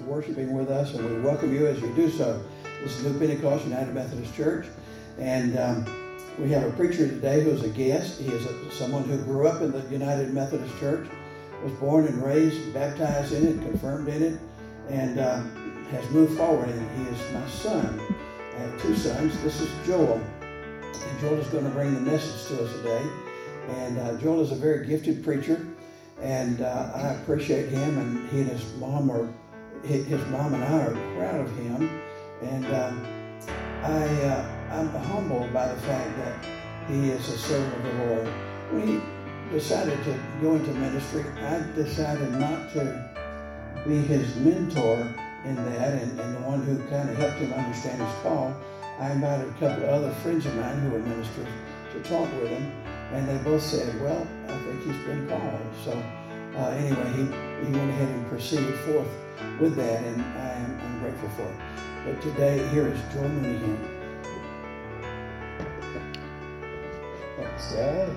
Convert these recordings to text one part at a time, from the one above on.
worshiping with us, and we welcome you as you do so. This is New Pentecost United Methodist Church, and um, we have a preacher today who's a guest. He is a, someone who grew up in the United Methodist Church, was born and raised, baptized in it, confirmed in it, and uh, has moved forward. And he is my son. I have two sons. This is Joel, and Joel is going to bring the message to us today. And uh, Joel is a very gifted preacher, and uh, I appreciate him. And he and his mom are, his mom and I are proud of him. And um, I, uh, I'm humbled by the fact that he is a servant of the Lord. When he decided to go into ministry, I decided not to be his mentor in that and, and the one who kind of helped him understand his call. I invited a couple of other friends of mine who were ministers to talk with him, and they both said, Well, I think he's been called. So, uh, anyway, he, he went ahead and proceeded forth with that, and I am I'm grateful for it. But today, here is Joel Mooneyham. Thanks, Dad.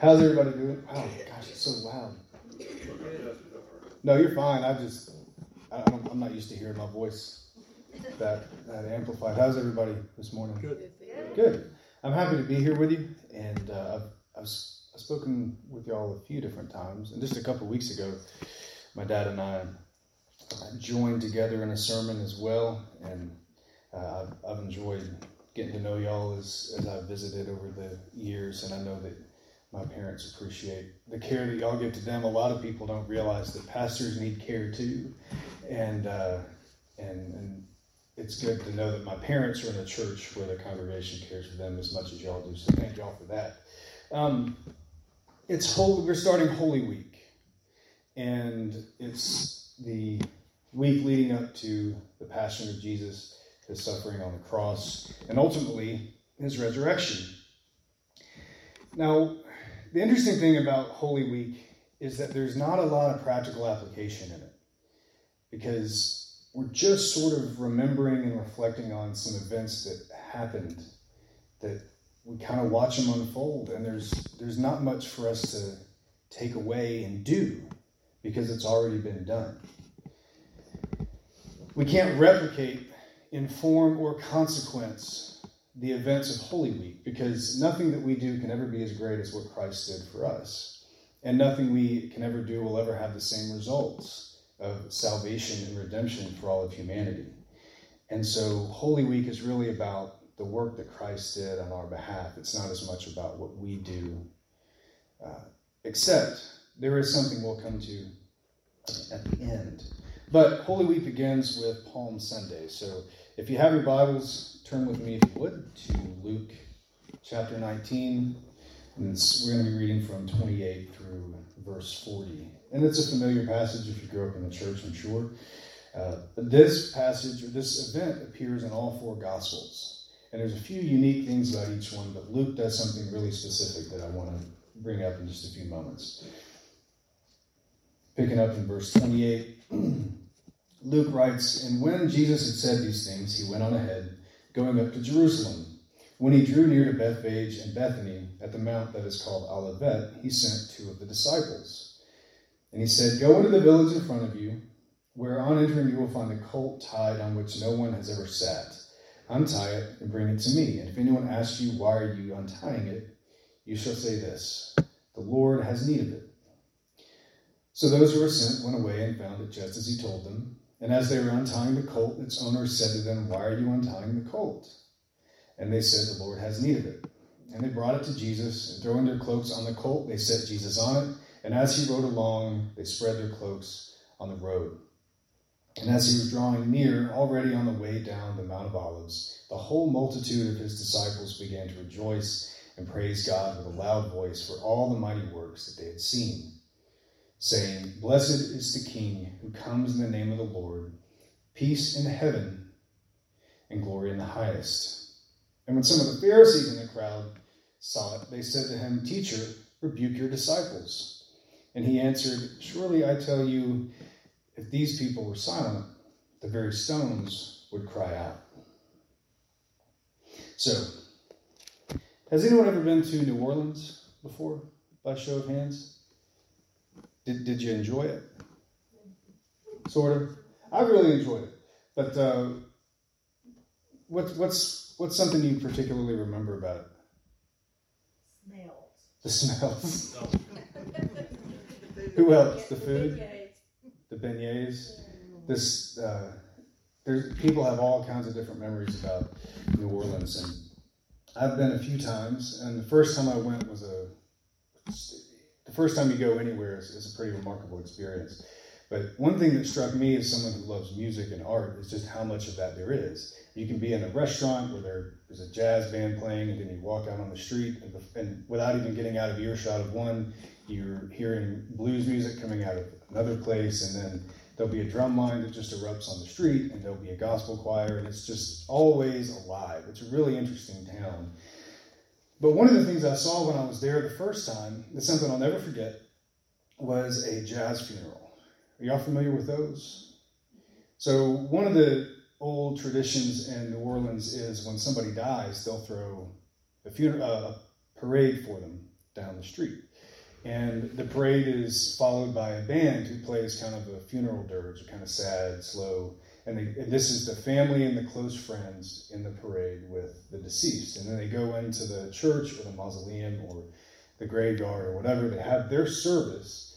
How's everybody doing? Oh gosh, it's so loud. No, you're fine. I just, I don't, I'm not used to hearing my voice that, that amplified. How's everybody this morning? Good. Good. I'm happy to be here with you, and uh, I've, I've, I've spoken with y'all a few different times. And just a couple weeks ago, my dad and I joined together in a sermon as well, and uh, I've, I've enjoyed getting to know y'all as, as I've visited over the years, and I know that my parents appreciate the care that y'all give to them. A lot of people don't realize that pastors need care too, and uh, and and it's good to know that my parents are in a church where the congregation cares for them as much as y'all do. So thank y'all for that. Um, it's holy. We're starting Holy Week, and it's the week leading up to the Passion of Jesus, His suffering on the cross, and ultimately His resurrection. Now, the interesting thing about Holy Week is that there's not a lot of practical application in it because we're just sort of remembering and reflecting on some events that happened that we kind of watch them unfold and there's there's not much for us to take away and do because it's already been done. We can't replicate in form or consequence the events of Holy Week because nothing that we do can ever be as great as what Christ did for us. And nothing we can ever do will ever have the same results of salvation and redemption for all of humanity. And so Holy Week is really about the work that Christ did on our behalf. It's not as much about what we do, uh, except there is something we'll come to at the end. But Holy Week begins with Palm Sunday. So if you have your Bibles, turn with me, if you would, to Luke chapter 19. And we're going to be reading from 28 through verse 40. And it's a familiar passage if you grew up in the church, I'm sure. Uh, this passage, or this event, appears in all four Gospels. And there's a few unique things about each one, but Luke does something really specific that I want to bring up in just a few moments. Picking up in verse 28, Luke writes, And when Jesus had said these things, he went on ahead, going up to Jerusalem. When he drew near to Bethphage and Bethany, at the mount that is called Olivet, he sent two of the disciples. And he said, Go into the village in front of you, where on entering you will find a colt tied on which no one has ever sat. Untie it and bring it to me. And if anyone asks you, Why are you untying it? you shall say this The Lord has need of it. So those who were sent went away and found it just as he told them. And as they were untying the colt, its owner said to them, Why are you untying the colt? And they said, The Lord has need of it. And they brought it to Jesus, and throwing their cloaks on the colt, they set Jesus on it. And as he rode along, they spread their cloaks on the road. And as he was drawing near, already on the way down the Mount of Olives, the whole multitude of his disciples began to rejoice and praise God with a loud voice for all the mighty works that they had seen, saying, Blessed is the King who comes in the name of the Lord, peace in heaven and glory in the highest. And when some of the Pharisees in the crowd saw it, they said to him, Teacher, rebuke your disciples. And he answered, Surely I tell you, if these people were silent, the very stones would cry out. So, has anyone ever been to New Orleans before, by show of hands? Did, did you enjoy it? Sort of. I really enjoyed it. But uh, what's what's what's something you particularly remember about it? Smells. The smells. Who else? The food. The beignets. This. Uh, there's people have all kinds of different memories about New Orleans, and I've been a few times. And the first time I went was a. The first time you go anywhere is, is a pretty remarkable experience. But one thing that struck me as someone who loves music and art is just how much of that there is. You can be in a restaurant where there's a jazz band playing, and then you walk out on the street, and, and without even getting out of earshot of one, you're hearing blues music coming out of another place, and then there'll be a drum line that just erupts on the street, and there'll be a gospel choir, and it's just always alive. It's a really interesting town. But one of the things I saw when I was there the first time, is something I'll never forget, was a jazz funeral. Are y'all familiar with those? So, one of the old traditions in New Orleans is when somebody dies, they'll throw a, funeral, uh, parade for them down the street. And the parade is followed by a band who plays kind of a funeral dirge, kind of sad, slow. And, they, and, this is the family and the close friends in the parade with the deceased. And then they go into the church or the mausoleum or the graveyard or whatever. They have their service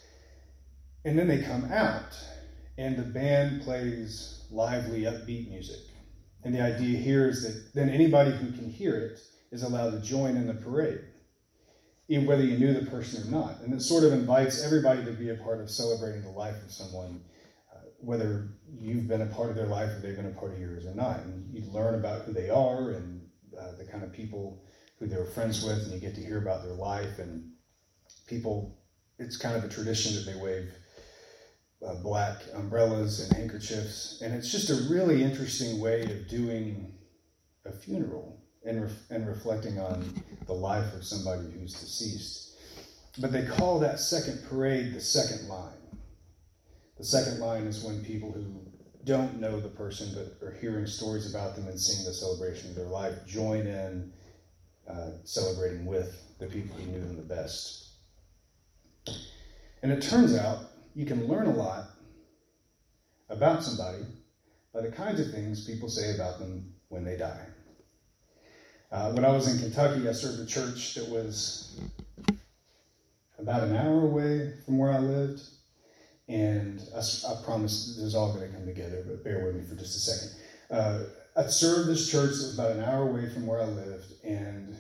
and then they come out, and the band plays lively, upbeat music. And the idea here is that then anybody who can hear it is allowed to join in the parade, whether you knew the person or not. And it sort of invites everybody to be a part of celebrating the life of someone, uh, whether you've been a part of their life or they've been a part of yours or not. And you learn about who they are and uh, the kind of people who they were friends with, and you get to hear about their life. And people, it's kind of a tradition that they wave uh, black umbrellas and handkerchiefs. And it's just a really interesting way of doing a funeral and, ref- and reflecting on the life of somebody who's deceased. But they call that second parade the second line. The second line is when people who don't know the person but are hearing stories about them and seeing the celebration of their life join in uh, celebrating with the people who knew them the best. And it turns out you can learn a lot about somebody by the kinds of things people say about them when they die. Uh, when I was in Kentucky, I served a church that was about an hour away from where I lived. And I, I promise this is all going to come together, but bear with me for just a second. Uh, I served this church that was about an hour away from where I lived. And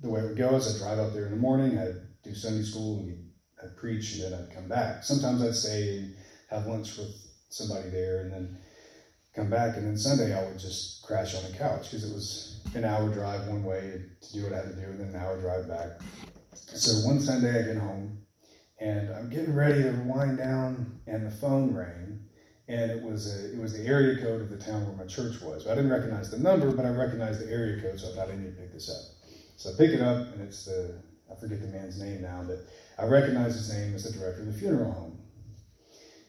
the way it would go is I'd drive up there in the morning, I'd do Sunday school, and we'd I'd preach and then I'd come back. Sometimes I'd stay and have lunch with somebody there and then come back. And then Sunday I would just crash on the couch because it was an hour drive one way to do what I had to do and then an hour drive back. So one Sunday I get home and I'm getting ready to wind down and the phone rang and it was a, it was the area code of the town where my church was. I didn't recognize the number, but I recognized the area code, so I thought I need to pick this up. So I pick it up, and it's the I forget the man's name now, but I recognize his name as the director of the funeral home.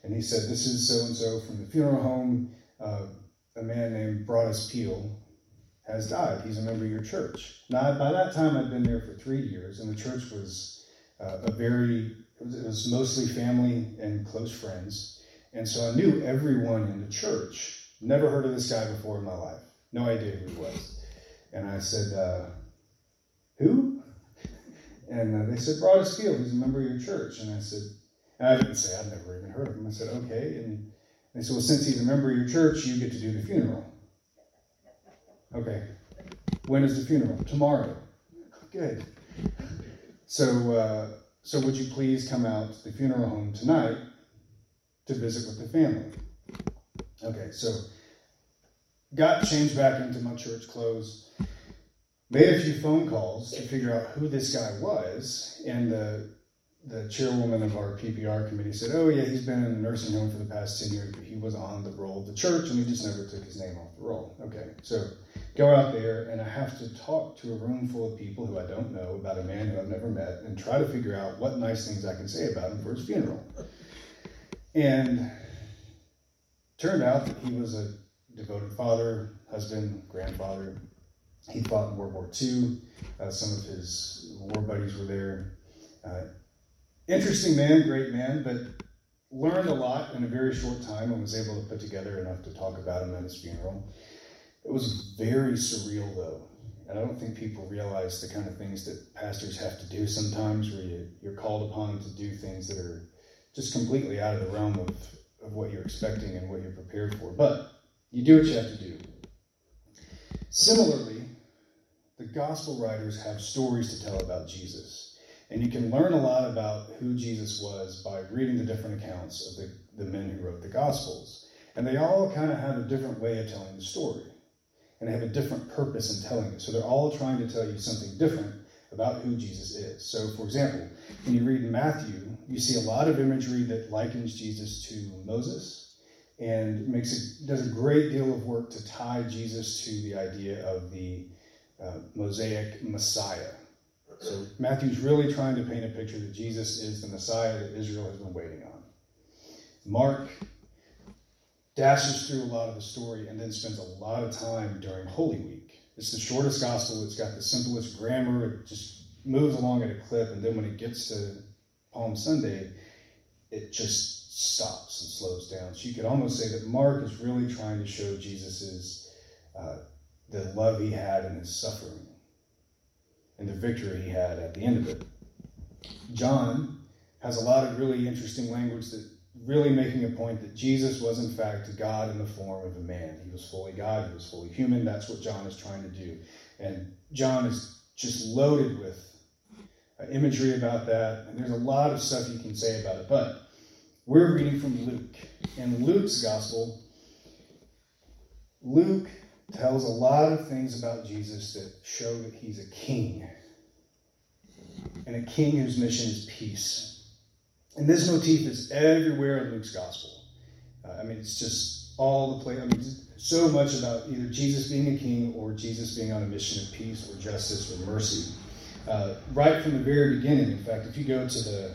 And he said, This is so and so from the funeral home. Uh, a man named Broadus Peel has died. He's a member of your church. Now, by that time, I'd been there for three years, and the church was uh, a very, it was, mostly family and close friends. And so I knew everyone in the church. Never heard of this guy before in my life. No idea who he was. And I said, uh, Who? And uh, they said, Broadus Field, he's a member of your church. And I said, and I didn't say I'd never even heard of him. I said, okay. And they said, well, since he's a member of your church, you get to do the funeral. Okay. When is the funeral? Tomorrow. Good. So, uh, so would you please come out to the funeral home tonight to visit with the family? Okay, so got changed back into my church clothes made a few phone calls to figure out who this guy was, and the the chairwoman of our PPR committee said, "Oh yeah, he's been in a nursing home for the past ten years, but he was on the roll of the church, and he just never took his name off the roll." Okay, so go out there, and I have to talk to a room full of people who I don't know about a man who I've never met, and try to figure out what nice things I can say about him for his funeral. And turned out that he was a devoted father, husband, grandfather, he fought in World War II. Uh, some of his war buddies were there. Uh, interesting man, great man, but learned a lot in a very short time and was able to put together enough to talk about him at his funeral. It was very surreal, though. And I don't think people realize the kind of things that pastors have to do sometimes, where you, you're called upon to do things that are just completely out of the realm of, of what you're expecting and what you're prepared for. But you do what you have to do. Similarly, the gospel writers have stories to tell about Jesus. And you can learn a lot about who Jesus was by reading the different accounts of the, the men who wrote the gospels. And they all kind of have a different way of telling the story. And they have a different purpose in telling it. So they're all trying to tell you something different about who Jesus is. So, for example, when you read Matthew, you see a lot of imagery that likens Jesus to Moses and makes it does a great deal of work to tie Jesus to the idea of the uh, Mosaic Messiah. So Matthew's really trying to paint a picture that Jesus is the Messiah that Israel has been waiting on. Mark dashes through a lot of the story and then spends a lot of time during Holy Week. It's the shortest gospel, it's got the simplest grammar, it just moves along at a clip, and then when it gets to Palm Sunday, it just stops and slows down. So you could almost say that Mark is really trying to show Jesus's uh, the love he had in his suffering and the victory he had at the end of it. John has a lot of really interesting language that really making a point that Jesus was in fact God in the form of a man. He was fully God, he was fully human. That's what John is trying to do. And John is just loaded with uh, imagery about that. And there's a lot of stuff you can say about it. But we're reading from Luke. In Luke's gospel, Luke tells a lot of things about Jesus that show that he's a king. And a king whose mission is peace. And this motif is everywhere in Luke's gospel. Uh, I mean, it's just all the place. I mean, so much about either Jesus being a king or Jesus being on a mission of peace or justice or mercy. Uh, right from the very beginning, in fact, if you go to the,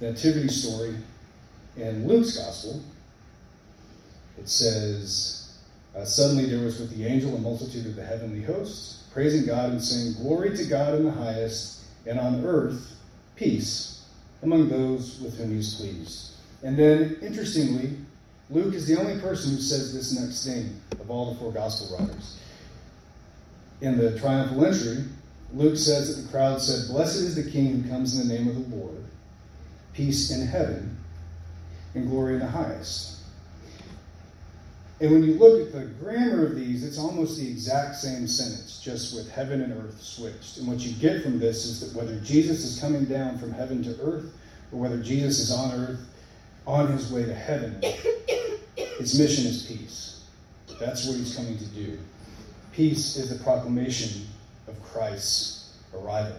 the nativity story in Luke's gospel, it says, uh, suddenly there was with the angel a multitude of the heavenly hosts, praising God and saying, Glory to God in the highest, and on earth peace among those with whom he is pleased. And then, interestingly, Luke is the only person who says this next thing of all the four gospel writers. In the triumphal entry, Luke says that the crowd said, Blessed is the King who comes in the name of the Lord, peace in heaven, and glory in the highest. And when you look at the grammar of these, it's almost the exact same sentence, just with heaven and earth switched. And what you get from this is that whether Jesus is coming down from heaven to earth, or whether Jesus is on earth on his way to heaven, his mission is peace. That's what he's coming to do. Peace is the proclamation of Christ's arrival.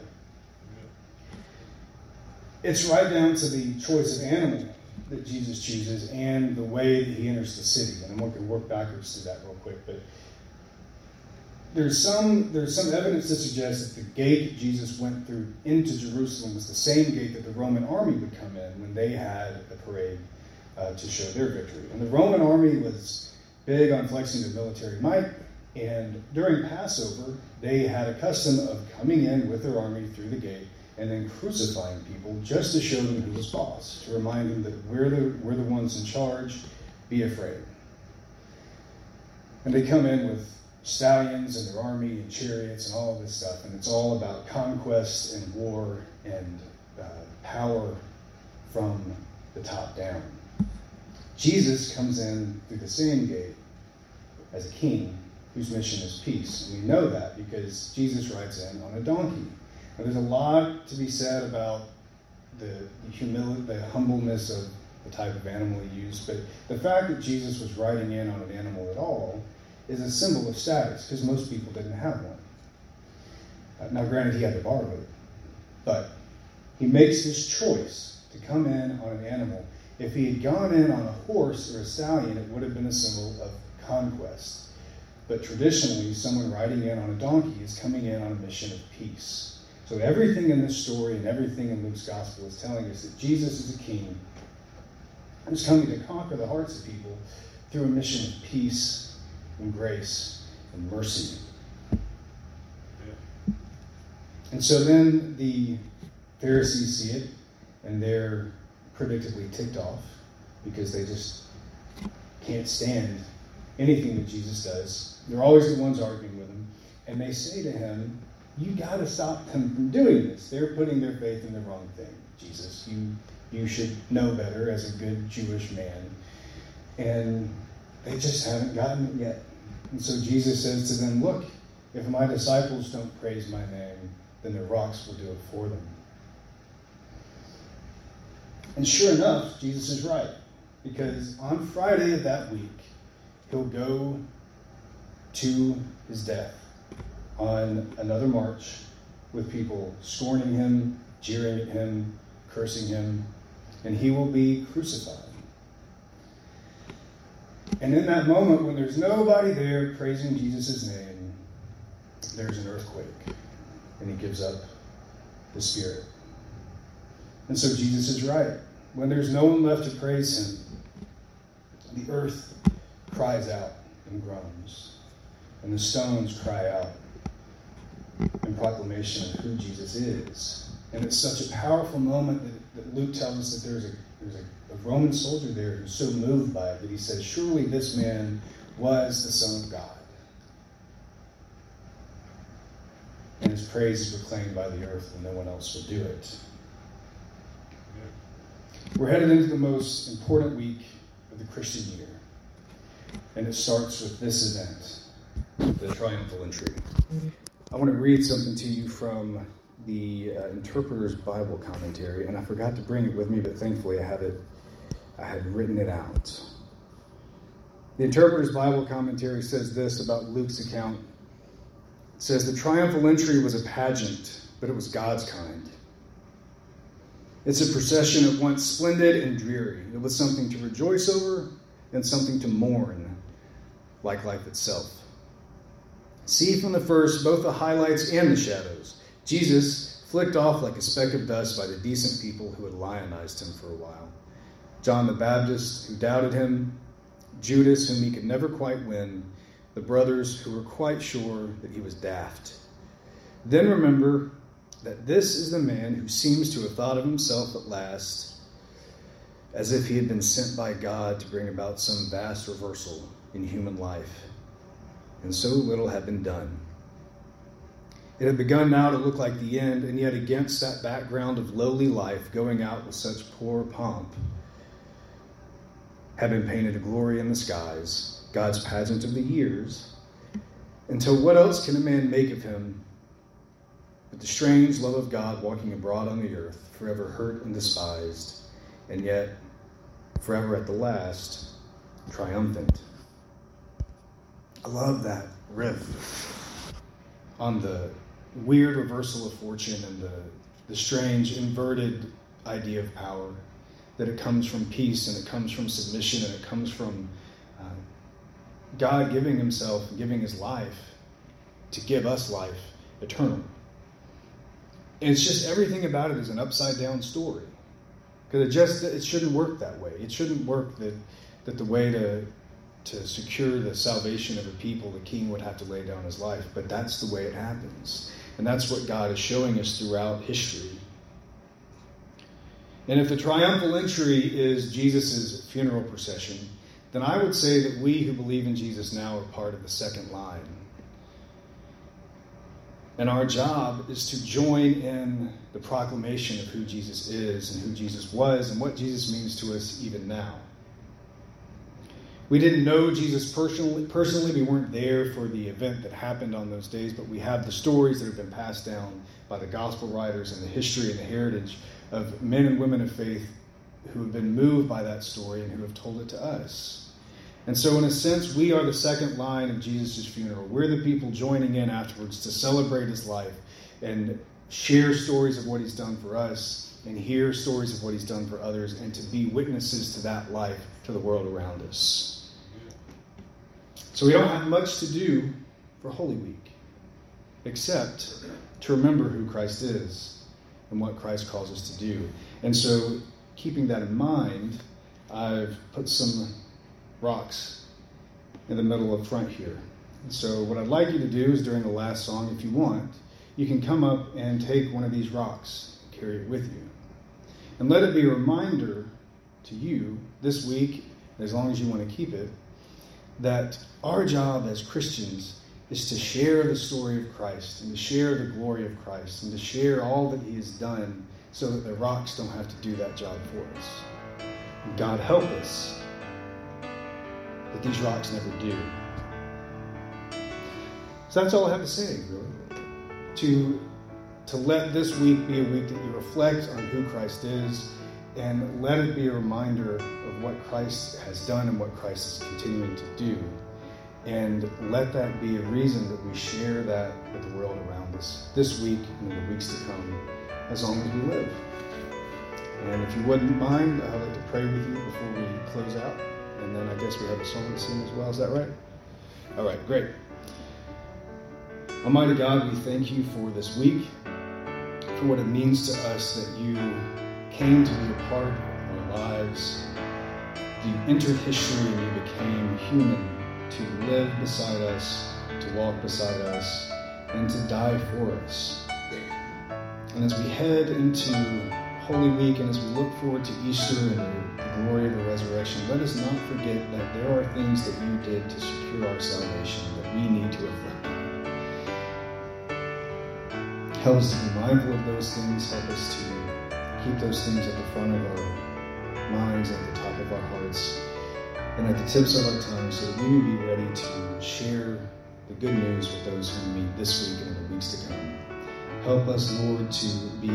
It's right down to the choice of animal that Jesus chooses and the way that he enters the city. And I'm going to work backwards through that real quick. But there's some there's some evidence to suggest that the gate that Jesus went through into Jerusalem was the same gate that the Roman army would come in when they had a parade uh, to show their victory. And the Roman army was big on flexing their military might. And during Passover, they had a custom of coming in with their army through the gate and then crucifying people just to show them who was boss, to remind them that we're the, we're the ones in charge, be afraid. And they come in with stallions and their army and chariots and all of this stuff, and it's all about conquest and war and uh, power from the top down. Jesus comes in through the same gate as a king whose mission is peace. And we know that because Jesus rides in on a donkey. Now, there's a lot to be said about the, the humility, the humbleness of the type of animal he used, but the fact that Jesus was riding in on an animal at all is a symbol of status because most people didn't have one. Uh, now, granted, he had to borrow it, but he makes this choice to come in on an animal. If he had gone in on a horse or a stallion, it would have been a symbol of conquest. But traditionally, someone riding in on a donkey is coming in on a mission of peace. So everything in this story and everything in Luke's gospel is telling us that Jesus is a king who's coming to conquer the hearts of people through a mission of peace and grace and mercy. And so then the Pharisees see it, and they're predictably ticked off because they just can't stand anything that Jesus does. They're always the ones arguing with him. And they say to him, You got to stop them from doing this. They're putting their faith in the wrong thing, Jesus. You, you should know better as a good Jewish man. And they just haven't gotten it yet. And so Jesus says to them, Look, if my disciples don't praise my name, then the rocks will do it for them. And sure enough, Jesus is right. Because on Friday of that week, he'll go to his death on another march with people scorning him, jeering at him, cursing him, and he will be crucified. And in that moment, when there's nobody there praising Jesus' name, there's an earthquake, and he gives up the Spirit. And so Jesus is right. When there's no one left to praise him, the earth cries out and groans, and the stones cry out in proclamation of who Jesus is. And it's such a powerful moment that, that Luke tells us that there's a there's a, a Roman soldier there who's so moved by it that he says, Surely this man was the Son of God. And his praise is proclaimed by the earth when no one else will do it. We're headed into the most important week of the Christian year. And it starts with this event, the triumphal entry. I want to read something to you from the uh, Interpreter's Bible commentary, and I forgot to bring it with me, but thankfully I have it. I had written it out. The Interpreter's Bible commentary says this about Luke's account. It says the triumphal entry was a pageant, but it was God's kind. It's a procession at once splendid and dreary. It was something to rejoice over and something to mourn, like life itself. See from the first both the highlights and the shadows. Jesus flicked off like a speck of dust by the decent people who had lionized him for a while. John the Baptist, who doubted him, Judas, whom he could never quite win, the brothers who were quite sure that he was daft. Then remember that this is the man who seems to have thought of himself at last as if he had been sent by God to bring about some vast reversal in human life. And so little had been done. It had begun now to look like the end, and yet against that background of lowly life, going out with such poor pomp, had been painted a glory in the skies, God's pageant of the years, until what else can a man make of him but the strange love of God walking abroad on the earth, forever hurt and despised, and yet forever at the last triumphant. I love that riff on the weird reversal of fortune and the, the strange inverted idea of power that it comes from peace and it comes from submission and it comes from uh, God giving Himself, giving His life to give us life eternal. And it's just everything about it is an upside down story. Because it just it shouldn't work that way. It shouldn't work that that the way to to secure the salvation of a people, the king would have to lay down his life. But that's the way it happens. And that's what God is showing us throughout history. And if the triumphal entry is Jesus' funeral procession, then I would say that we who believe in Jesus now are part of the second line. And our job is to join in the proclamation of who Jesus is and who Jesus was and what Jesus means to us even now. We didn't know Jesus personally, personally. We weren't there for the event that happened on those days, but we have the stories that have been passed down by the gospel writers and the history and the heritage of men and women of faith who have been moved by that story and who have told it to us. And so, in a sense, we are the second line of Jesus' funeral. We're the people joining in afterwards to celebrate his life and share stories of what he's done for us and hear stories of what he's done for others and to be witnesses to that life to the world around us. So, we don't have much to do for Holy Week except to remember who Christ is and what Christ calls us to do. And so, keeping that in mind, I've put some rocks in the middle of front here. So what I'd like you to do is during the last song, if you want, you can come up and take one of these rocks carry it with you. And let it be a reminder to you this week, as long as you want to keep it, that our job as Christians is to share the story of Christ and to share the glory of Christ and to share all that He has done so that the rocks don't have to do that job for us. And God help us that these rocks never do. So that's all I have to say, really. To, to let this week be a week that you reflect on who Christ is and let it be a reminder of what Christ has done and what Christ is continuing to do. And let that be a reason that we share that with the world around us this week and in the weeks to come, as long as we live. And if you wouldn't mind, I'd like to pray with you before we close out. And then I guess we have a song to sing as well. Is that right? All right, great. Almighty God, we thank you for this week, for what it means to us that you came to be a part of our lives. You entered history and you became human to live beside us, to walk beside us, and to die for us. And as we head into Holy Week and as we look forward to Easter and the, glory of the resurrection, let us not forget that there are things that you did to secure our salvation that we need to reflect on. Help us to be mindful of those things. Help us to keep those things at the front of our minds, at the top of our hearts and at the tips of our tongues so that we may be ready to share the good news with those who meet this week and in the weeks to come. Help us, Lord, to be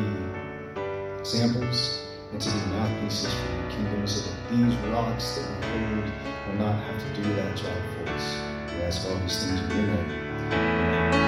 examples and to be mouthpieces for your kingdom so that these rocks that we hold will not have to do that job for us. We ask all these things in your name.